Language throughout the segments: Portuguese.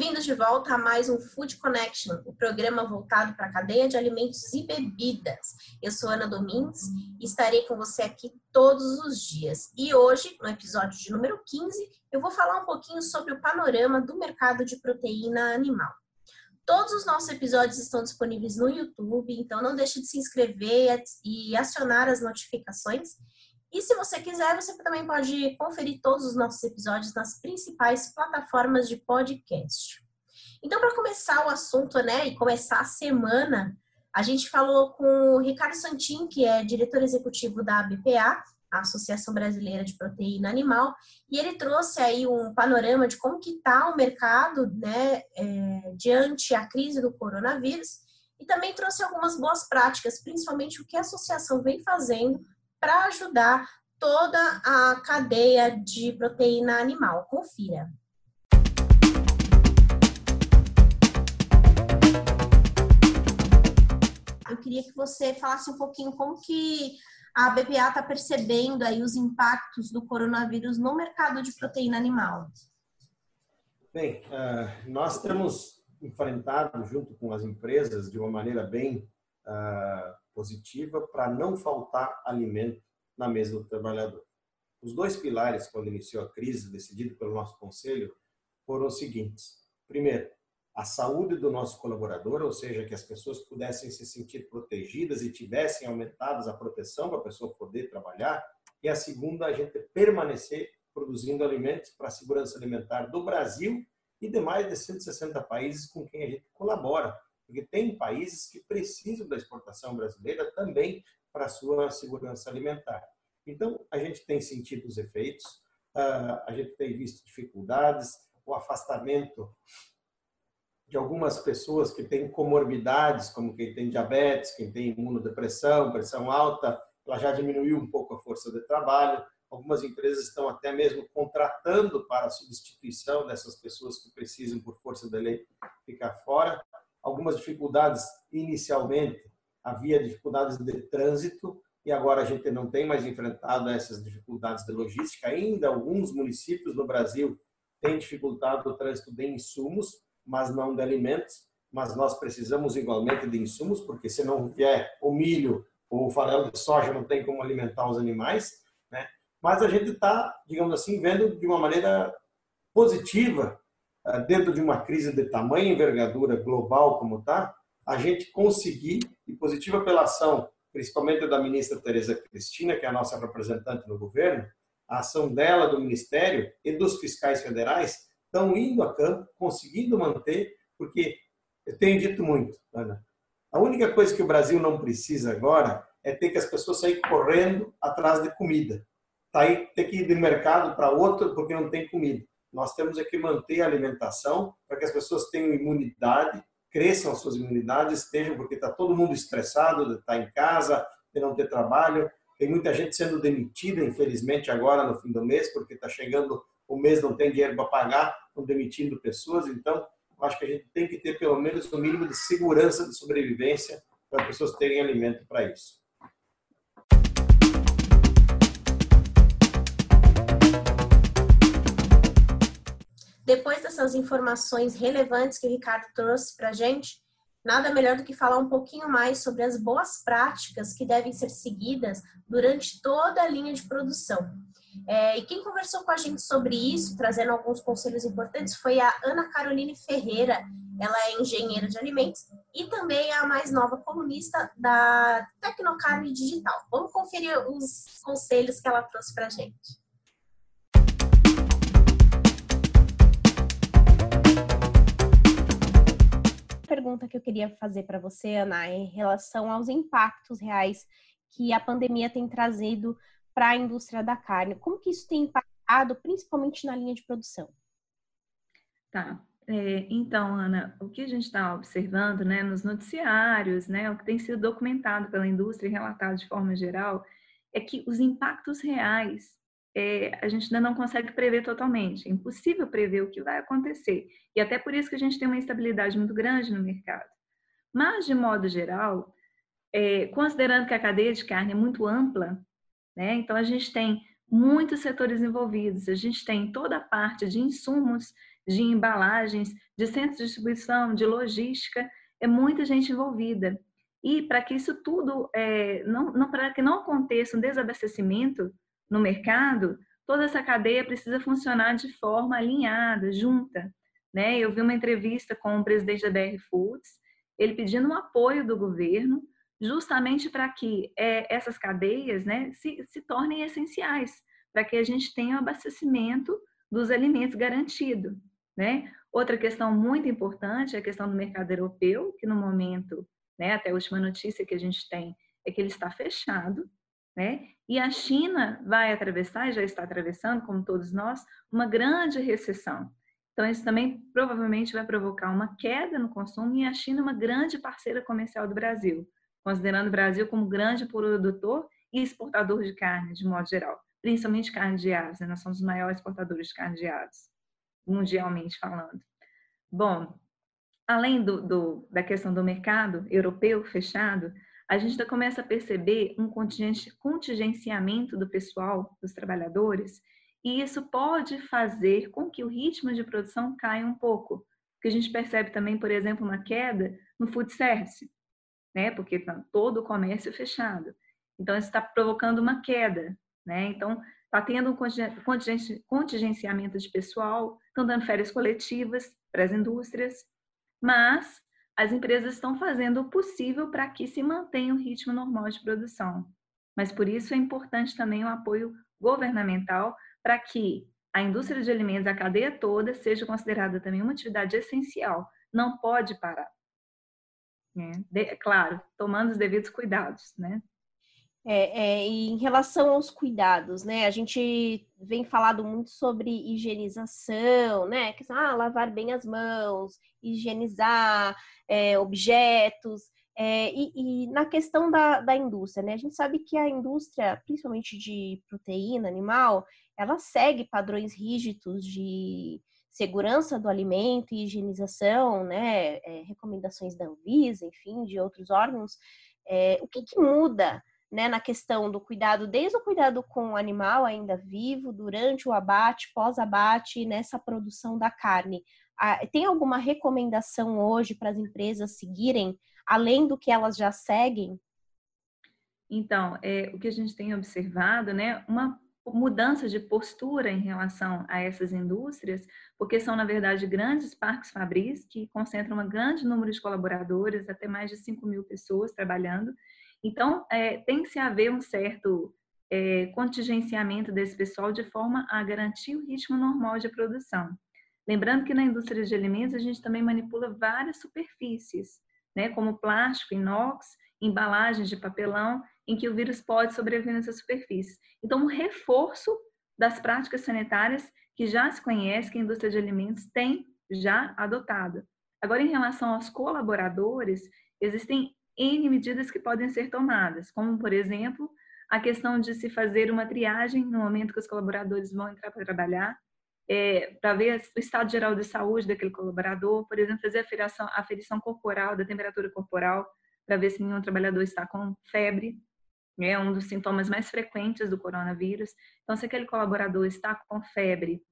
Bem-vindos de volta a mais um Food Connection, o programa voltado para a cadeia de alimentos e bebidas. Eu sou Ana Domingues e estarei com você aqui todos os dias. E hoje, no episódio de número 15, eu vou falar um pouquinho sobre o panorama do mercado de proteína animal. Todos os nossos episódios estão disponíveis no YouTube, então não deixe de se inscrever e acionar as notificações. E se você quiser, você também pode conferir todos os nossos episódios nas principais plataformas de podcast. Então, para começar o assunto, né, e começar a semana, a gente falou com o Ricardo Santin, que é diretor executivo da BPA, a Associação Brasileira de Proteína Animal, e ele trouxe aí um panorama de como que está o mercado, né, é, diante a crise do coronavírus, e também trouxe algumas boas práticas, principalmente o que a associação vem fazendo para ajudar toda a cadeia de proteína animal. Confira. Eu queria que você falasse um pouquinho como que a BPA está percebendo aí os impactos do coronavírus no mercado de proteína animal. Bem, uh, nós temos enfrentado junto com as empresas de uma maneira bem uh, positiva para não faltar alimento na mesa do trabalhador. Os dois pilares, quando iniciou a crise, decidido pelo nosso conselho, foram os seguintes. Primeiro, a saúde do nosso colaborador, ou seja, que as pessoas pudessem se sentir protegidas e tivessem aumentadas a proteção para a pessoa poder trabalhar. E a segunda, a gente permanecer produzindo alimentos para a segurança alimentar do Brasil e de mais de 160 países com quem a gente colabora porque tem países que precisam da exportação brasileira também para sua segurança alimentar. Então, a gente tem sentido os efeitos, ah, a gente tem visto dificuldades, o afastamento de algumas pessoas que têm comorbidades, como quem tem diabetes, quem tem imunodepressão, pressão alta, ela já diminuiu um pouco a força de trabalho. Algumas empresas estão até mesmo contratando para a substituição dessas pessoas que precisam, por força da lei, ficar fora algumas dificuldades inicialmente, havia dificuldades de trânsito e agora a gente não tem mais enfrentado essas dificuldades de logística. Ainda alguns municípios no Brasil têm dificultado o trânsito de insumos, mas não de alimentos. Mas nós precisamos igualmente de insumos, porque se não vier o milho ou o farelo de soja, não tem como alimentar os animais. Né? Mas a gente está, digamos assim, vendo de uma maneira positiva dentro de uma crise de tamanha envergadura global como está, a gente conseguir, e positiva pela ação, principalmente da ministra Tereza Cristina, que é a nossa representante no governo, a ação dela, do Ministério e dos fiscais federais, estão indo a campo, conseguindo manter, porque eu tenho dito muito, Ana, a única coisa que o Brasil não precisa agora é ter que as pessoas saírem correndo atrás de comida. Tá aí, ter que ir de mercado para outro porque não tem comida. Nós temos é que manter a alimentação para que as pessoas tenham imunidade, cresçam as suas imunidades, estejam, porque está todo mundo estressado estar em casa, de não ter trabalho. Tem muita gente sendo demitida, infelizmente, agora no fim do mês, porque está chegando o mês, não tem dinheiro para pagar, estão demitindo pessoas. Então, acho que a gente tem que ter pelo menos o um mínimo de segurança de sobrevivência para as pessoas terem alimento para isso. Depois dessas informações relevantes que o Ricardo trouxe para a gente, nada melhor do que falar um pouquinho mais sobre as boas práticas que devem ser seguidas durante toda a linha de produção. É, e quem conversou com a gente sobre isso, trazendo alguns conselhos importantes, foi a Ana Caroline Ferreira. Ela é engenheira de alimentos e também é a mais nova colunista da Tecnocarne Digital. Vamos conferir os conselhos que ela trouxe para a gente. Pergunta que eu queria fazer para você, Ana, é em relação aos impactos reais que a pandemia tem trazido para a indústria da carne. Como que isso tem impactado, principalmente na linha de produção? Tá. É, então, Ana, o que a gente está observando né, nos noticiários, né, o que tem sido documentado pela indústria e relatado de forma geral, é que os impactos reais é, a gente ainda não consegue prever totalmente. É impossível prever o que vai acontecer. E até por isso que a gente tem uma instabilidade muito grande no mercado. Mas, de modo geral, é, considerando que a cadeia de carne é muito ampla, né, então a gente tem muitos setores envolvidos, a gente tem toda a parte de insumos, de embalagens, de centros de distribuição, de logística, é muita gente envolvida. E para que isso tudo, é, não, não para que não aconteça um desabastecimento no mercado, toda essa cadeia precisa funcionar de forma alinhada, junta. Né? Eu vi uma entrevista com o presidente da BR Foods, ele pedindo um apoio do governo, justamente para que é, essas cadeias né, se, se tornem essenciais, para que a gente tenha o um abastecimento dos alimentos garantido. Né? Outra questão muito importante é a questão do mercado europeu, que no momento né? Até a última notícia que a gente tem é que ele está fechado, né? E a China vai atravessar, e já está atravessando, como todos nós, uma grande recessão. Então, isso também provavelmente vai provocar uma queda no consumo e a China é uma grande parceira comercial do Brasil, considerando o Brasil como grande produtor e exportador de carne, de modo geral, principalmente carne de aves. Né? Nós somos os maiores exportadores de carne de aves, mundialmente falando. Bom, além do, do, da questão do mercado europeu fechado, a gente já começa a perceber um contingenciamento do pessoal, dos trabalhadores, e isso pode fazer com que o ritmo de produção caia um pouco. Porque a gente percebe também, por exemplo, uma queda no food service, né? Porque está todo o comércio fechado. Então, isso está provocando uma queda, né? Então, está tendo um contingenciamento de pessoal, estão dando férias coletivas para as indústrias, mas as empresas estão fazendo o possível para que se mantenha o ritmo normal de produção. Mas por isso é importante também o apoio governamental para que a indústria de alimentos, a cadeia toda, seja considerada também uma atividade essencial. Não pode parar. É, de, claro, tomando os devidos cuidados, né? É, é, em relação aos cuidados, né? A gente vem falado muito sobre higienização, né? Que ah, lavar bem as mãos, higienizar é, objetos. É, e, e, na questão da, da indústria, né? A gente sabe que a indústria, principalmente de proteína animal, ela segue padrões rígidos de segurança do alimento e higienização, né? É, recomendações da Anvisa, enfim, de outros órgãos. É, o que, que muda? Né, na questão do cuidado, desde o cuidado com o animal ainda vivo, durante o abate, pós-abate, nessa produção da carne. Tem alguma recomendação hoje para as empresas seguirem, além do que elas já seguem? Então, é, o que a gente tem observado, né, uma mudança de postura em relação a essas indústrias, porque são, na verdade, grandes parques fabris que concentram um grande número de colaboradores, até mais de 5 mil pessoas trabalhando, então, é, tem que se haver um certo é, contingenciamento desse pessoal de forma a garantir o ritmo normal de produção. Lembrando que na indústria de alimentos a gente também manipula várias superfícies, né, como plástico, inox, embalagens de papelão, em que o vírus pode sobreviver nessas superfícies. Então, um reforço das práticas sanitárias que já se conhece, que a indústria de alimentos tem já adotado. Agora, em relação aos colaboradores, existem N medidas que podem ser tomadas, como, por exemplo, a questão de se fazer uma triagem no momento que os colaboradores vão entrar para trabalhar, é, para ver o estado geral de saúde daquele colaborador, por exemplo, fazer a aferição, a aferição corporal, da temperatura corporal, para ver se nenhum trabalhador está com febre, é um dos sintomas mais frequentes do coronavírus. Então, se aquele colaborador está com febre,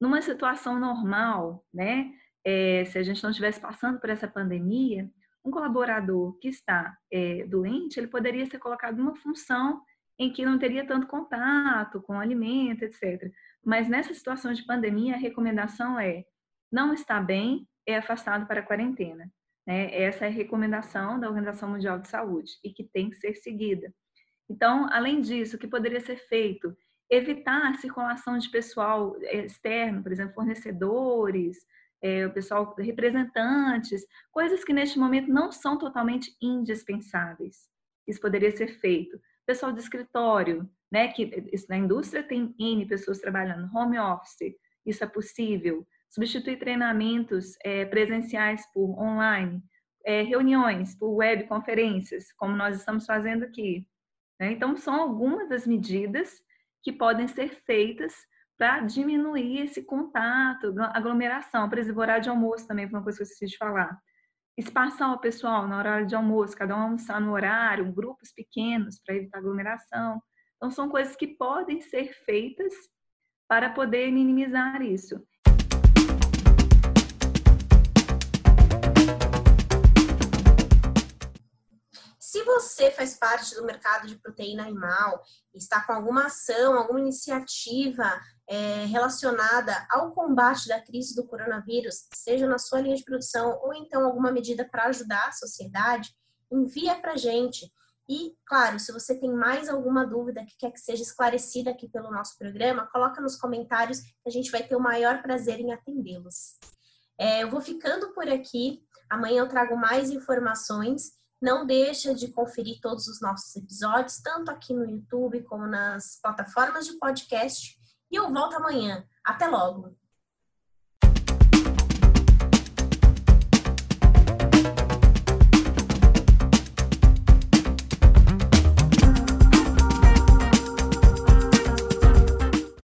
numa situação normal, né, é, se a gente não estivesse passando por essa pandemia, um colaborador que está é, doente, ele poderia ser colocado numa função em que não teria tanto contato com o alimento, etc. Mas nessa situação de pandemia, a recomendação é não está bem, é afastado para a quarentena. Né? Essa é a recomendação da Organização Mundial de Saúde e que tem que ser seguida. Então, além disso, o que poderia ser feito? Evitar a circulação de pessoal é, externo, por exemplo, fornecedores, é, o pessoal, representantes, coisas que neste momento não são totalmente indispensáveis. Isso poderia ser feito. Pessoal de escritório, né, que isso, na indústria tem N pessoas trabalhando, home office, isso é possível. Substituir treinamentos é, presenciais por online, é, reuniões por web conferências, como nós estamos fazendo aqui. Né? Então, são algumas das medidas que podem ser feitas para diminuir esse contato, aglomeração. Por exemplo, horário de almoço também foi uma coisa que eu esqueci de falar. Espaçar o pessoal na hora de almoço, cada um almoçar no horário, grupos pequenos para evitar aglomeração. Então, são coisas que podem ser feitas para poder minimizar isso. Se você faz parte do mercado de proteína animal, está com alguma ação, alguma iniciativa é, relacionada ao combate da crise do coronavírus, seja na sua linha de produção ou então alguma medida para ajudar a sociedade, envia para gente. E, claro, se você tem mais alguma dúvida que quer que seja esclarecida aqui pelo nosso programa, coloca nos comentários que a gente vai ter o maior prazer em atendê-los. É, eu vou ficando por aqui. Amanhã eu trago mais informações. Não deixa de conferir todos os nossos episódios, tanto aqui no YouTube como nas plataformas de podcast. E eu volto amanhã. Até logo!